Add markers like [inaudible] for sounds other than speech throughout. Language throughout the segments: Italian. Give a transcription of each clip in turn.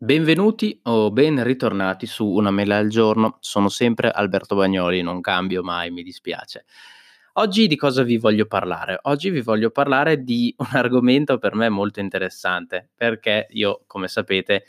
Benvenuti o ben ritornati su Una mela al giorno. Sono sempre Alberto Bagnoli, non cambio mai, mi dispiace. Oggi di cosa vi voglio parlare? Oggi vi voglio parlare di un [laughs] argomento per me molto interessante, perché io, come sapete,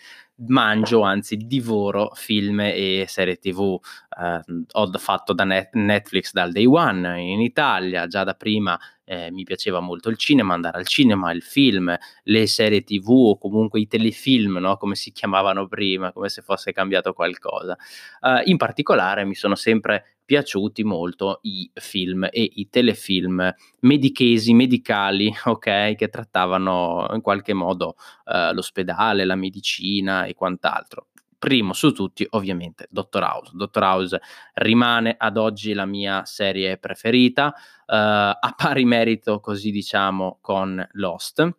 mangio, anzi divoro film e serie tv. Eh, ho fatto da net- Netflix dal day one in Italia, già da prima eh, mi piaceva molto il cinema, andare al cinema, il film, le serie tv o comunque i telefilm, no? come si chiamavano prima, come se fosse cambiato qualcosa. Uh, in particolare mi sono sempre piaciuti molto i film e i telefilm medichesi, medicali, ok, che trattavano in qualche modo uh, l'ospedale, la medicina e quant'altro primo su tutti ovviamente Dottor House. Dottor House rimane ad oggi la mia serie preferita, uh, [laughs] a pari merito così diciamo con Lost.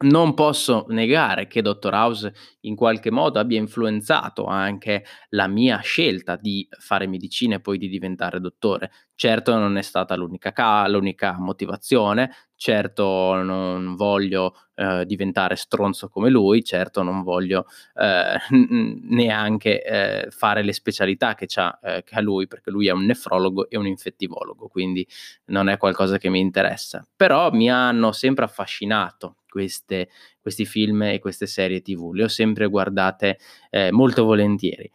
Non posso negare che Dottor House in qualche modo abbia influenzato anche la mia scelta di fare medicina e poi di diventare dottore. Certo non è stata l'unica, ca- l'unica motivazione, certo non voglio eh, diventare stronzo come lui, certo non voglio eh, neanche eh, fare le specialità che, eh, che ha lui, perché lui è un nefrologo e un infettivologo, quindi non è qualcosa che mi interessa. Però mi hanno sempre affascinato queste, questi film e queste serie tv, le ho sempre guardate eh, molto volentieri.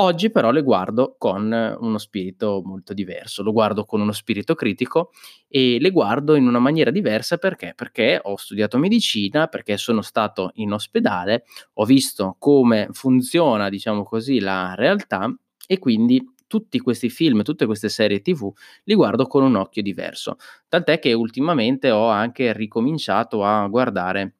Oggi però le guardo con uno spirito molto diverso, lo guardo con uno spirito critico e le guardo in una maniera diversa perché? Perché ho studiato medicina, perché sono stato in ospedale, ho visto come funziona, diciamo così, la realtà e quindi tutti questi film, tutte queste serie TV li guardo con un occhio diverso. Tant'è che ultimamente ho anche ricominciato a guardare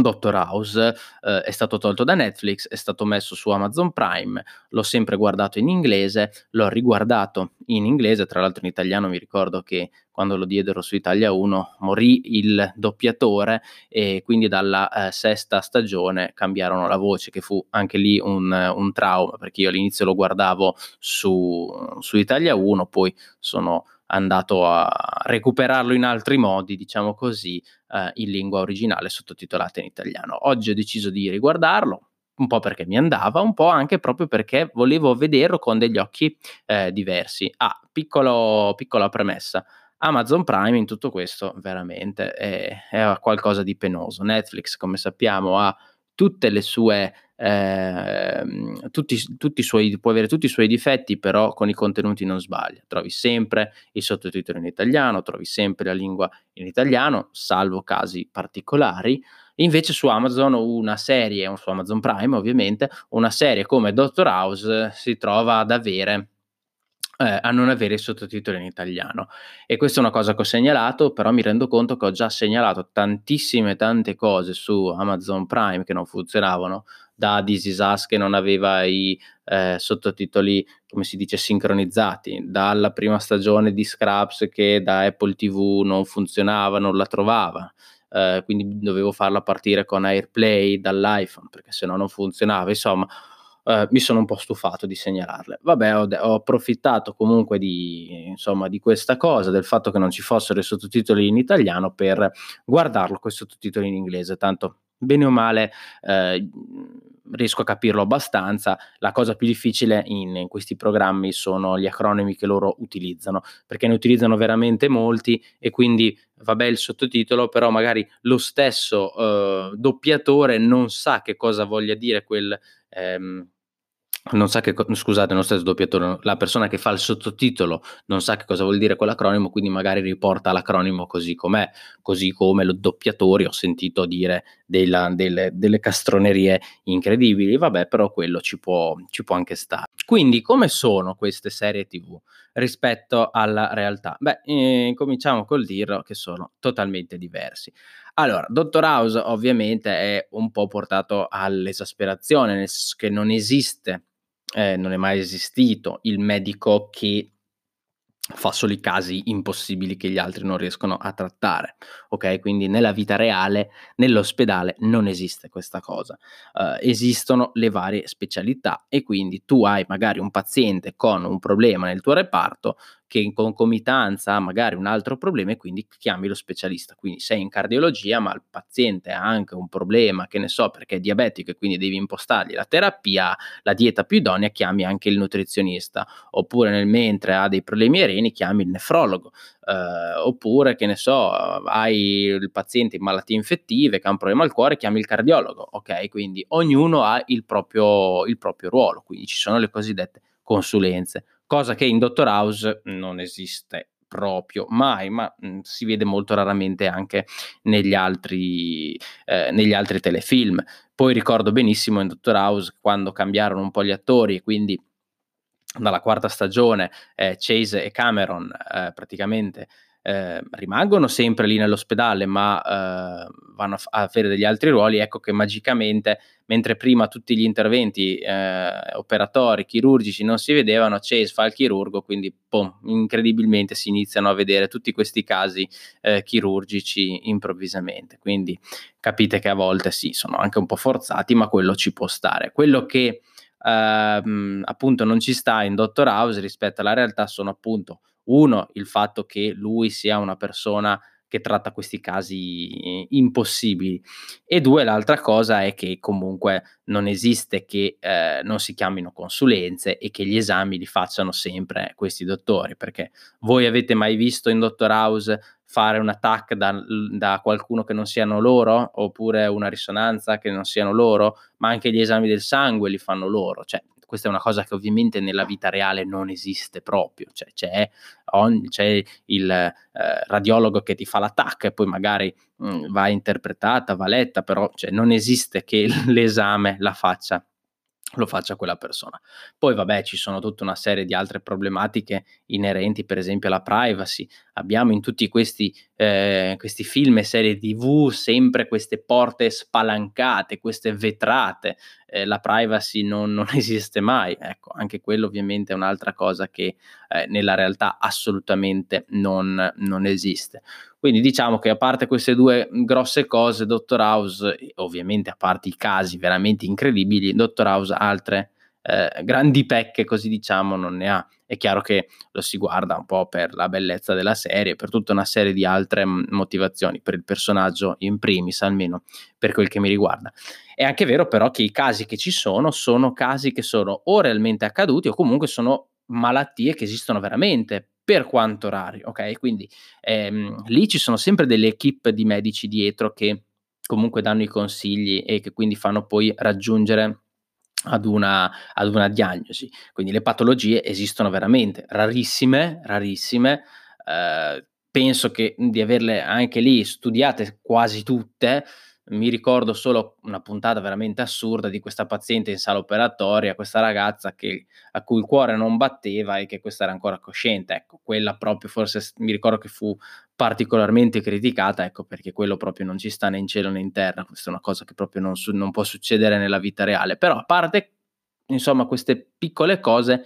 Dottor House eh, è stato tolto da Netflix, è stato messo su Amazon Prime, l'ho sempre guardato in inglese, l'ho riguardato in inglese, tra l'altro in italiano mi ricordo che quando lo diedero su Italia 1 morì il doppiatore e quindi dalla eh, sesta stagione cambiarono la voce, che fu anche lì un, un trauma, perché io all'inizio lo guardavo su, su Italia 1, poi sono andato a recuperarlo in altri modi, diciamo così, eh, in lingua originale sottotitolata in italiano. Oggi ho deciso di riguardarlo, un po' perché mi andava, un po' anche proprio perché volevo vederlo con degli occhi eh, diversi. Ah, piccolo, piccola premessa. Amazon Prime in tutto questo veramente è, è qualcosa di penoso. Netflix, come sappiamo, ha tutte le sue eh, tutti, tutti suoi, può avere tutti i suoi difetti, però con i contenuti non sbaglia. Trovi sempre il sottotitolo in italiano, trovi sempre la lingua in italiano, salvo casi particolari. Invece su Amazon una serie, su Amazon Prime ovviamente, una serie come Doctor House si trova ad avere eh, a non avere i sottotitoli in italiano. E questa è una cosa che ho segnalato, però mi rendo conto che ho già segnalato tantissime tante cose su Amazon Prime che non funzionavano, da This Is Us che non aveva i eh, sottotitoli, come si dice, sincronizzati, dalla prima stagione di Scraps che da Apple TV non funzionava, non la trovava. Eh, quindi dovevo farla partire con AirPlay dall'iPhone perché se no non funzionava. Insomma, Uh, mi sono un po' stufato di segnalarle. Vabbè, ho, ho approfittato comunque di, insomma, di, questa cosa, del fatto che non ci fossero i sottotitoli in italiano per guardarlo con i sottotitoli in inglese, tanto bene o male eh, riesco a capirlo abbastanza. La cosa più difficile in, in, questi programmi sono gli acronimi che loro utilizzano, perché ne utilizzano veramente molti e quindi vabbè il sottotitolo, però magari lo stesso eh, doppiatore non sa che cosa voglia dire quel... Ehm, non sa che, scusate, non stesso doppiatore, la persona che fa il sottotitolo non sa che cosa vuol dire quell'acronimo, quindi magari riporta l'acronimo così com'è, così come lo doppiatore ho sentito dire della, delle, delle, castronerie incredibili, vabbè, però quello ci può, ci può anche stare. Quindi, come sono queste serie TV rispetto alla realtà? Beh, eh, cominciamo col dirlo che sono totalmente diversi. Allora, Dottor House ovviamente è un po' portato all'esasperazione, nel senso che non esiste eh, non è mai esistito il medico che fa solo i casi impossibili che gli altri non riescono a trattare, ok? Quindi nella vita reale, nell'ospedale non esiste questa cosa. Uh, esistono le varie specialità e quindi tu hai magari un paziente con un problema nel tuo reparto, che in concomitanza ha magari un altro problema e quindi chiami lo specialista. Quindi sei in cardiologia ma il paziente ha anche un problema, che ne so, perché è diabetico e quindi devi impostargli la terapia, la dieta più idonea, chiami anche il nutrizionista. Oppure nel mentre ha dei problemi ai reni, chiami il nefrologo. Uh, oppure, che ne so, hai il paziente in malattie infettive che ha un problema al cuore, chiami il cardiologo. Ok, quindi ognuno ha il proprio, il proprio ruolo. Quindi ci sono le cosiddette consulenze, cosa che in Dottor House non esiste proprio mai, ma mh, si vede molto raramente anche negli altri, eh, negli altri telefilm. Poi ricordo benissimo in Dottor House quando cambiarono un po' gli attori e quindi dalla quarta stagione eh, Chase e Cameron eh, praticamente eh, rimangono sempre lì nell'ospedale, ma eh, vanno a, avere degli altri ruoli, ecco che magicamente, mentre prima tutti gli interventi eh, operatori, chirurgici non si vedevano, Chase fa il chirurgo, quindi boom, incredibilmente si iniziano a vedere tutti questi casi eh, chirurgici improvvisamente. Quindi capite che a volte sì, sono anche un po' forzati, ma quello ci può stare. Quello che ehm, appunto non ci sta in Dottor House rispetto alla realtà sono appunto uno, il fatto che lui sia una persona che tratta questi casi impossibili. E due, l'altra cosa è che comunque non esiste che eh, non si chiamino consulenze e che gli esami li facciano sempre questi dottori, perché voi avete mai visto in Dottor House fare un attack da, da, qualcuno che non siano loro, oppure una risonanza che non siano loro, ma anche gli esami del sangue li fanno loro, cioè questa è una cosa che ovviamente nella vita reale non esiste proprio, cioè c'è, on, c'è il eh, radiologo che ti fa l'attacco e poi magari mh, mm, va interpretata, va letta, però cioè, non esiste che [laughs] l'esame la faccia lo faccia quella persona. Poi vabbè ci sono tutta una serie di altre problematiche inerenti per esempio alla privacy. Abbiamo in tutti questi, eh, questi film e serie tv sempre queste porte spalancate, queste vetrate, eh, la privacy non, non, [laughs] esiste mai. Ecco, anche quello ovviamente è un'altra cosa che eh, nella realtà assolutamente non, non esiste. Quindi diciamo che a parte queste due grosse cose, Dottor House, ovviamente a parte i casi veramente incredibili, Dottor House altre eh, grandi pecche, così diciamo, non ne ha. È chiaro che lo si guarda un po' per la bellezza della serie, per tutta una serie di altre motivazioni, per il personaggio in primis, almeno per quel che mi riguarda. È anche vero però che i casi che ci sono sono casi che sono o realmente accaduti o comunque sono malattie che esistono veramente, per quanto rari, ok? Quindi ehm, lì ci sono sempre delle equip di medici dietro che comunque danno i consigli e che quindi fanno poi raggiungere ad una, ad una diagnosi. Quindi le patologie esistono veramente, rarissime, rarissime. Eh, penso che di averle anche lì studiate quasi tutte, mi ricordo solo una puntata veramente assurda di questa paziente in sala operatoria, questa ragazza che, a cui il cuore non batteva e che questa era ancora cosciente. Ecco, quella proprio forse mi ricordo che fu particolarmente criticata, ecco perché quello proprio non ci sta né in cielo né in terra, questa è una cosa che proprio non, su- non può succedere nella vita reale. Però a parte insomma queste piccole cose,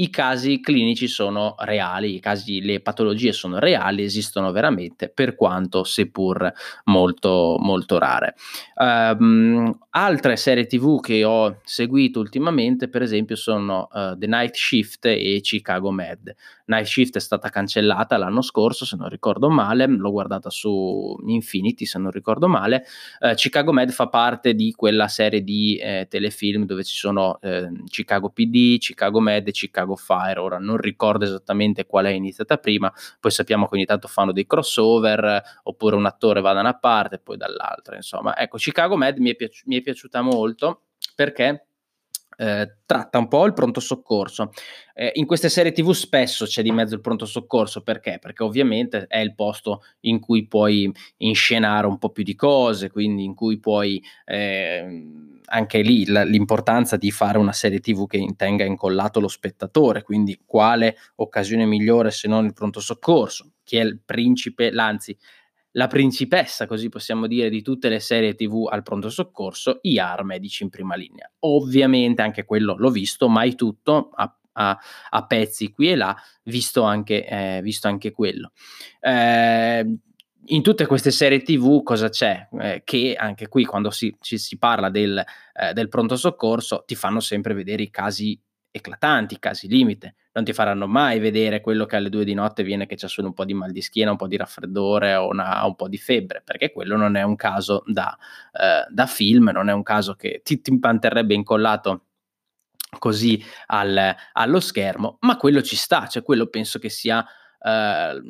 i casi clinici sono reali, casi, le patologie sono reali, esistono veramente, per quanto seppur molto, molto rare. Um, altre serie TV che ho seguito ultimamente, per esempio, sono uh, The Night Shift e Chicago Med. Night Shift è stata cancellata l'anno scorso, se non ricordo male, l'ho guardata su Infinity, se non ricordo male. Uh, Chicago Med fa parte di quella serie di eh, telefilm dove ci sono eh, Chicago PD, Chicago Med e Chicago Fire, ora non ricordo esattamente qual è iniziata prima, poi sappiamo che ogni tanto fanno dei crossover, oppure un attore va da una parte e poi dall'altra, insomma. Ecco, Chicago Med mi è, piaci- mi è piaciuta molto perché eh, tratta un po' il pronto soccorso. Eh, in queste serie TV spesso c'è di mezzo il pronto soccorso perché? Perché ovviamente è il posto in cui puoi inscenare un po' più di cose, quindi in cui puoi eh, anche lì la, l'importanza di fare una serie TV che tenga incollato lo spettatore, quindi quale occasione migliore se non il pronto soccorso? Chi è il principe, anzi la principessa, così possiamo dire, di tutte le serie TV al pronto soccorso, IAR Medici in prima linea. Ovviamente anche quello l'ho visto, mai tutto, a, a, a pezzi qui e là, visto anche, eh, visto anche quello. Eh, in tutte queste serie TV cosa c'è? Eh, che anche qui quando si, ci si parla del, eh, del pronto soccorso ti fanno sempre vedere i casi eclatanti, i casi limite non ti faranno mai vedere quello che alle due di notte viene che c'è solo un po' di mal di schiena, un po' di raffreddore o una, un po' di febbre, perché quello non è un caso da, eh, da film, non è un caso che ti, ti manterrebbe incollato così al, allo schermo, ma quello ci sta, cioè quello penso che sia eh,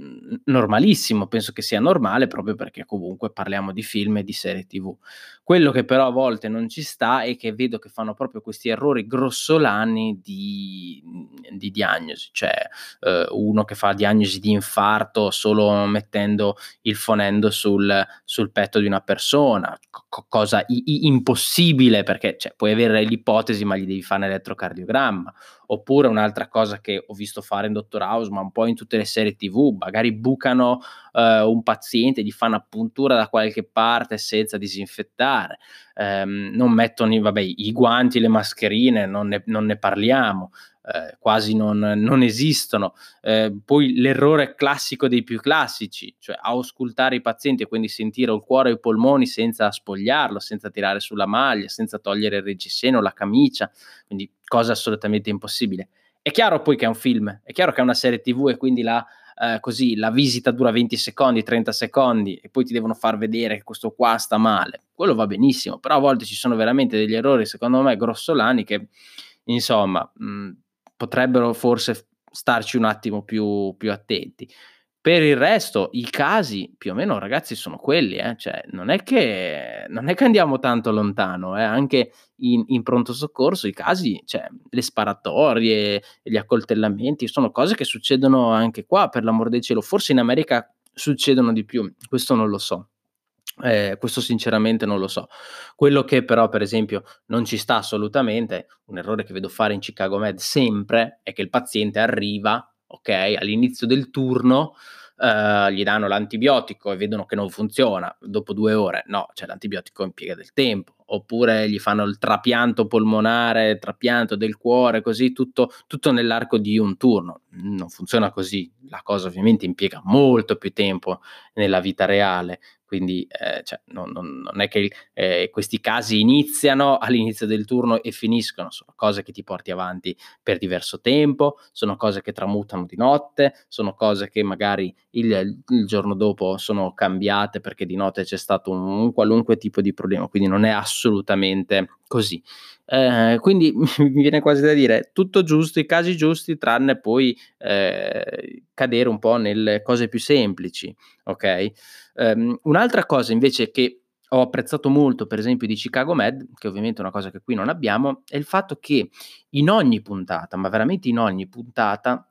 normalissimo, penso che sia normale proprio perché comunque parliamo di film e di serie tv. Quello che però a volte non ci sta è che vedo che fanno proprio questi errori grossolani di, di diagnosi, cioè eh, uno che fa diagnosi di infarto solo mettendo il fonendo sul, sul petto di una persona, co- cosa i- i- impossibile perché cioè, puoi avere l'ipotesi ma gli devi fare un elettrocardiogramma Oppure un'altra cosa che ho visto fare in Dottor House, ma un po' in tutte le serie TV, magari bucano eh, un paziente, gli fanno appuntura da qualche parte senza disinfettare, ehm, non mettono vabbè, i guanti, le mascherine, non ne, non ne parliamo. Eh, quasi non, non esistono. Eh, poi l'errore classico dei più classici, cioè auscultare i pazienti e quindi sentire il cuore e i polmoni senza spogliarlo, senza tirare sulla maglia, senza togliere il reggiseno, la camicia, quindi cosa assolutamente impossibile. È chiaro poi che è un film, è chiaro che è una serie TV e quindi la, eh, così, la visita dura 20 secondi, 30 secondi e poi ti devono far vedere che questo qua sta male. Quello va benissimo, però a volte ci sono veramente degli errori, secondo me, grossolani che, insomma, mh, potrebbero forse starci un attimo più, più attenti. Per il resto, i casi più o meno, ragazzi, sono quelli, eh? cioè, non, è che, non è che andiamo tanto lontano, eh? anche in, in, pronto soccorso i casi, cioè, le sparatorie, gli accoltellamenti, sono cose che succedono anche qua, per l'amor del cielo. Forse in America succedono di più, questo non lo so. Eh, questo sinceramente non lo so. Quello che però, per esempio, non ci sta assolutamente, un errore che vedo fare in Chicago Med sempre, è che il paziente arriva, ok, all'inizio del turno, Uh, gli danno l'antibiotico e vedono che non funziona. Dopo due ore, no, cioè l'antibiotico impiega del tempo, oppure gli fanno il trapianto polmonare, trapianto del cuore, così tutto, tutto nell'arco di un turno. Non funziona così, la cosa ovviamente impiega molto più tempo nella vita reale, quindi eh, cioè, non, non, non, è che eh, questi casi iniziano [laughs] all'inizio del turno e finiscono, sono cose che ti porti avanti per diverso tempo, sono cose che tramutano di notte, sono cose che magari il, il giorno dopo sono cambiate perché di notte c'è stato un, un qualunque tipo di problema, quindi non è assolutamente così. Eh, quindi [laughs] mi viene quasi da dire tutto giusto, i casi giusti, tranne poi eh, cadere un po' nelle cose più semplici, ok? Um, un'altra cosa invece che ho apprezzato molto, per esempio, di Chicago Med, che ovviamente è una cosa che qui non abbiamo, è il fatto che in ogni puntata, ma veramente in ogni puntata,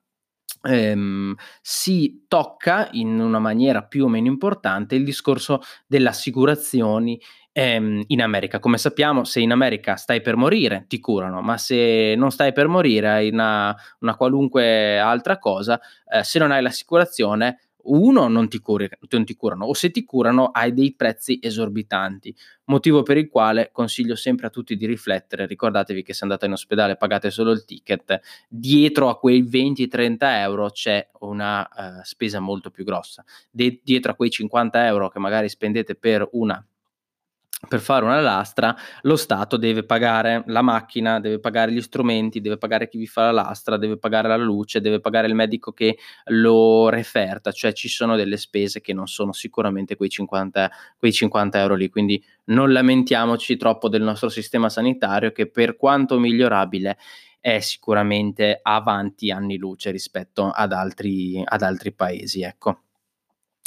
ehm, si tocca in una maniera più o meno importante il discorso delle assicurazioni ehm, in America. Come sappiamo, se in America stai per morire, ti curano, ma se non stai per morire, hai una, una qualunque altra cosa, eh, se non hai l'assicurazione, uno non ti, curi, non ti curano o se ti curano hai dei prezzi esorbitanti, motivo per il quale consiglio sempre a tutti di riflettere, ricordatevi che se andate in ospedale pagate solo il ticket, dietro a quei 20-30 euro c'è una uh, spesa molto più grossa, De- dietro a quei 50 euro che magari spendete per una per fare una lastra, lo Stato deve pagare la macchina, deve pagare gli strumenti, deve pagare chi vi fa la lastra, deve pagare la luce, deve pagare il medico che lo referta, cioè ci sono delle spese che non sono sicuramente quei 50, quei 50 euro lì, quindi non lamentiamoci troppo del nostro sistema sanitario che per quanto migliorabile è sicuramente avanti anni luce rispetto ad altri, ad altri paesi, ecco.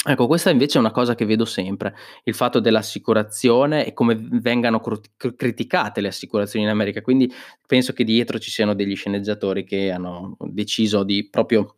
Ecco, questa invece è una cosa che vedo sempre, il fatto dell'assicurazione e come vengano cru- criticate le assicurazioni in America, quindi penso che dietro ci siano degli sceneggiatori che hanno deciso di proprio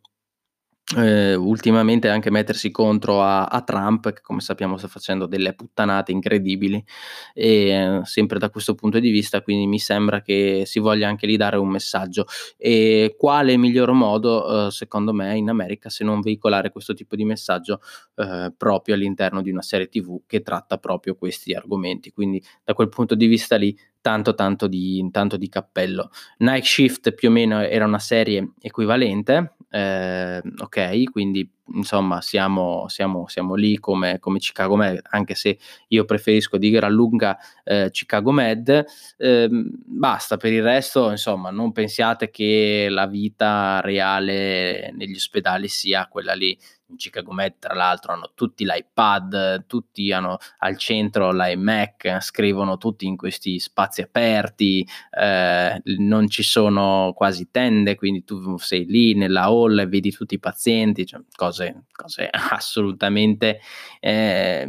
eh, ultimamente anche mettersi contro a, a, Trump, che come sappiamo sta facendo delle puttanate incredibili, e eh, sempre da questo punto di vista, quindi mi sembra che si voglia anche lì dare un messaggio. E quale miglior modo, eh, secondo me, in America se non veicolare questo tipo di messaggio eh, proprio all'interno di una serie TV che tratta proprio questi argomenti? Quindi da quel punto di vista lì tanto tanto di, tanto di cappello. Night Shift più o meno era una serie equivalente, eh, ok, quindi insomma siamo, siamo, siamo lì come, come, Chicago Med, anche se io preferisco di gran lunga eh, Chicago Med, eh, basta, per il resto insomma non pensiate che la vita reale negli ospedali sia quella lì, Chicago Med tra l'altro hanno tutti l'iPad, tutti hanno al centro l'iMac, scrivono tutti in questi spazi aperti, eh, non ci sono quasi tende, quindi tu sei lì nella hall e vedi tutti i pazienti, cioè cose, cose [laughs] assolutamente eh,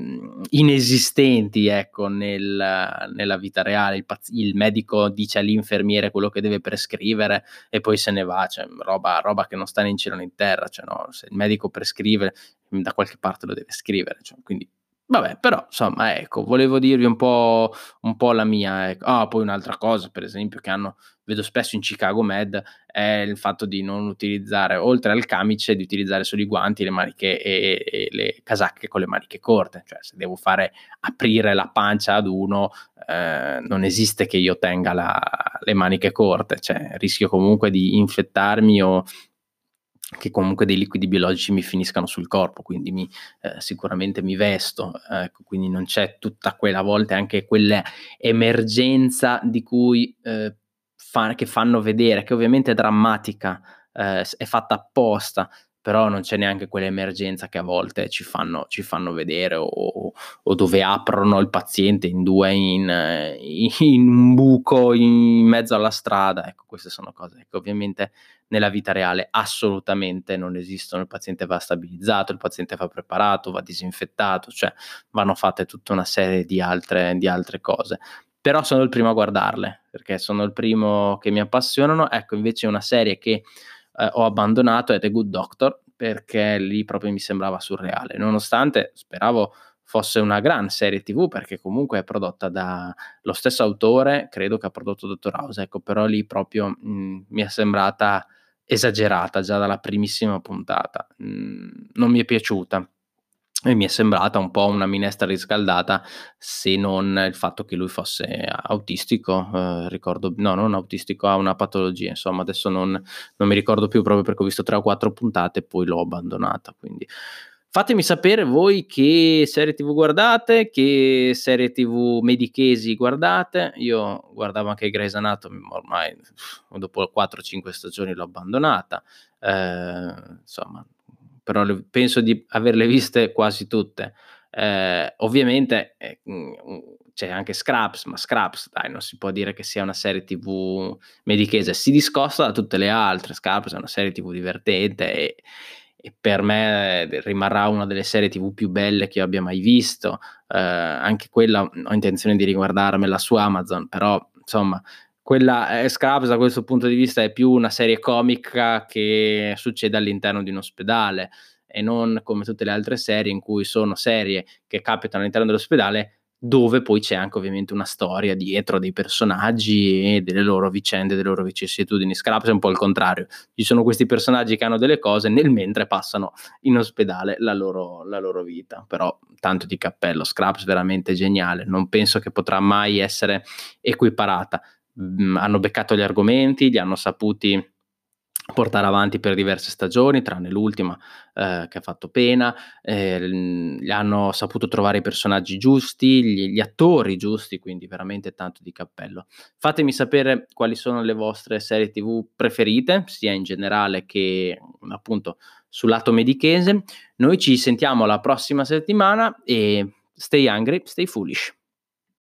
inesistenti ecco, nel, nella vita reale. Il, paz- il, medico dice all'infermiere quello che deve prescrivere e poi se ne va, cioè roba, roba che non sta né in cielo né in terra, cioè, no? se il medico prescrive da qualche parte lo deve scrivere, cioè, quindi Vabbè, però insomma, ecco, volevo dirvi un po', un po la mia. Ecco. Ah, poi un'altra cosa, per esempio, che hanno, vedo spesso in Chicago Med, è il fatto di non utilizzare, oltre al camice, di utilizzare solo i guanti, le maniche e, e le casacche con le maniche corte. Cioè, se devo fare aprire la pancia ad uno, eh, non esiste che io tenga la, le maniche corte, cioè rischio comunque di infettarmi o che comunque dei liquidi biologici mi finiscano sul corpo, quindi mi, eh, sicuramente mi vesto, ecco, quindi non c'è tutta quella volta anche quella emergenza di cui eh, fa, che fanno vedere, che ovviamente è drammatica, eh, è fatta apposta, però non c'è neanche quell'emergenza che a volte ci fanno, ci fanno vedere o, o, dove aprono il paziente in due in, in, un buco in mezzo alla strada. Ecco, queste sono cose che ovviamente nella vita reale assolutamente non esistono. Il paziente va stabilizzato, il paziente va preparato, va disinfettato, cioè vanno fatte tutta una serie di altre, di altre cose però sono il primo a guardarle perché sono il primo che mi appassionano. Ecco, invece una serie che eh, ho abbandonato è The Good Doctor perché lì proprio mi sembrava surreale, nonostante speravo fosse una gran serie tv perché comunque è prodotta dallo stesso autore, credo che ha prodotto Dottor House, ecco, però lì proprio mh, mm, mi è sembrata esagerata già dalla primissima puntata, mh, mm, non mi è piaciuta e mi è sembrata un po' una minestra riscaldata se non il fatto che lui fosse autistico, eh, ricordo, no, non autistico, ha una patologia, insomma, adesso non, non, mi ricordo più proprio perché ho visto tre o quattro puntate e poi l'ho abbandonata, quindi. Fatemi sapere voi che serie tv guardate, che serie tv medichesi guardate, io guardavo anche Grey's Anatomy, ma ormai dopo 4-5 stagioni l'ho abbandonata, eh, insomma, però le, penso di averle viste quasi tutte. Eh, ovviamente eh, mm, c'è anche Scraps, ma Scraps, dai, non si può dire che sia una serie tv medichese, si discosta da tutte le altre. Scraps è una serie tv divertente e, e per me eh, rimarrà una delle serie tv più belle che io abbia mai visto. Eh, anche quella ho intenzione di riguardarmela su Amazon, però insomma quella eh, Scrubs da questo punto di vista è più una serie comica che succede all'interno di un ospedale e non come tutte le altre serie in cui sono serie che capitano all'interno dell'ospedale dove poi c'è anche ovviamente una storia dietro dei personaggi e delle loro vicende, delle loro vicissitudini. Scraps è un po' il contrario, ci sono questi personaggi che hanno delle cose nel mentre passano in ospedale la loro, la loro vita, però tanto di cappello, Scraps veramente geniale, non penso che potrà mai essere equiparata hanno beccato gli argomenti, li hanno saputi portare avanti per diverse stagioni, tranne l'ultima eh, che ha fatto pena, eh, hanno saputo trovare i personaggi giusti, gli, gli, attori giusti, quindi veramente tanto di cappello. Fatemi sapere quali sono le vostre serie tv preferite, sia in generale che appunto sul lato medichese. Noi ci sentiamo la prossima settimana e stay hungry, stay foolish.